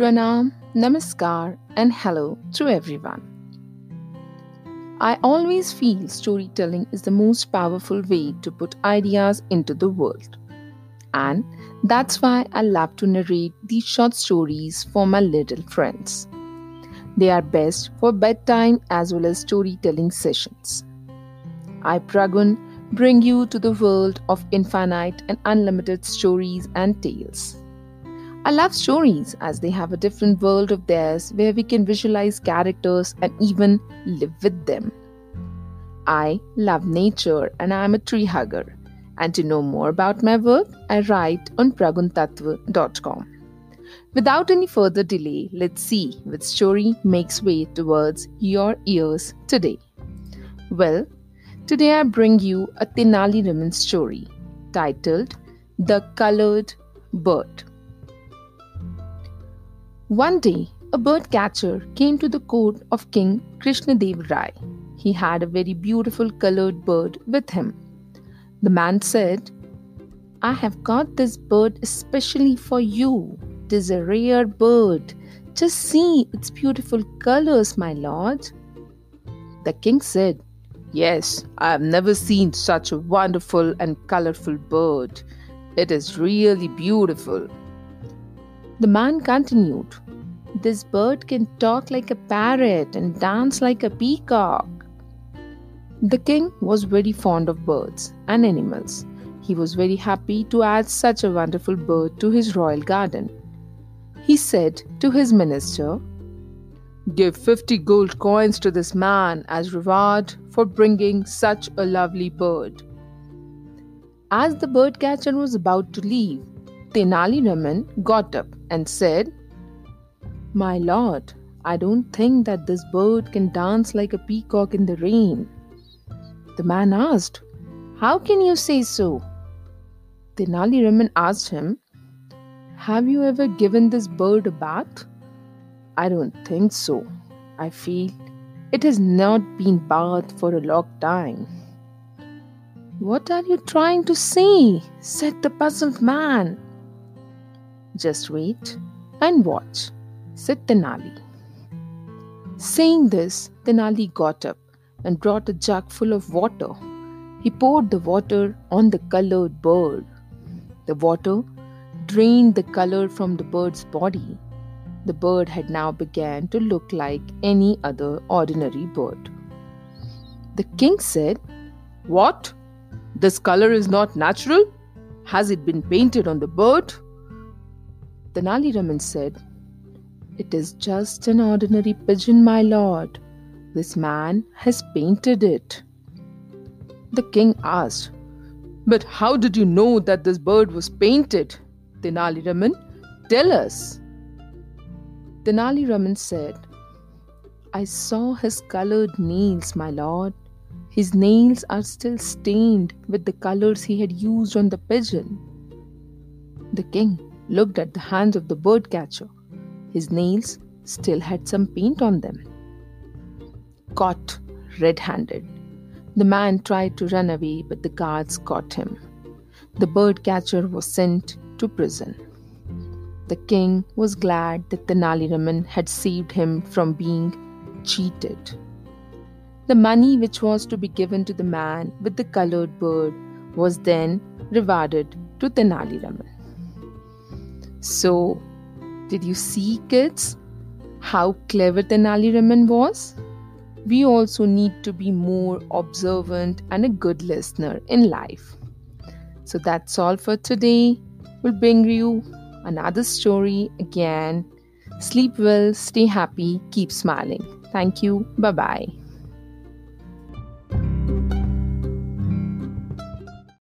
Pranam, Namaskar, and hello to everyone. I always feel storytelling is the most powerful way to put ideas into the world. And that's why I love to narrate these short stories for my little friends. They are best for bedtime as well as storytelling sessions. I, Pragun, bring you to the world of infinite and unlimited stories and tales. I love stories as they have a different world of theirs where we can visualize characters and even live with them. I love nature and I am a tree hugger. And to know more about my work, I write on praguntatva.com. Without any further delay, let's see which story makes way towards your ears today. Well, Today I bring you a Tenali Raman story titled The Colored Bird. One day, a bird catcher came to the court of King Krishnadev Rai. He had a very beautiful colored bird with him. The man said, I have got this bird especially for you. It is a rare bird. Just see its beautiful colors, my lord. The king said, Yes, I have never seen such a wonderful and colorful bird. It is really beautiful. The man continued, This bird can talk like a parrot and dance like a peacock. The king was very fond of birds and animals. He was very happy to add such a wonderful bird to his royal garden. He said to his minister, Give 50 gold coins to this man as reward for bringing such a lovely bird. As the bird catcher was about to leave, Tenali Raman got up and said, My lord, I don't think that this bird can dance like a peacock in the rain. The man asked, How can you say so? Tenali Raman asked him, Have you ever given this bird a bath? I don't think so. I feel it has not been bathed for a long time. What are you trying to say? said the puzzled man. Just wait and watch, said Tenali. Saying this, Tenali got up and brought a jug full of water. He poured the water on the colored bird. The water drained the color from the bird's body the bird had now begun to look like any other ordinary bird. The king said, What? This color is not natural? Has it been painted on the bird? Tenali Raman said, It is just an ordinary pigeon, my lord. This man has painted it. The king asked, But how did you know that this bird was painted? Tenali Raman, tell us. Tenali Raman said, I saw his colored nails, my lord. His nails are still stained with the colors he had used on the pigeon. The king looked at the hands of the bird catcher. His nails still had some paint on them. Caught red handed. The man tried to run away, but the guards caught him. The bird catcher was sent to prison. The king was glad that Tenali Raman had saved him from being cheated. The money which was to be given to the man with the colored bird was then rewarded to Tenali Raman. So, did you see, kids, how clever Tenali Raman was? We also need to be more observant and a good listener in life. So, that's all for today. We'll bring you another story again. Sleep well, stay happy, keep smiling. Thank you. Bye bye.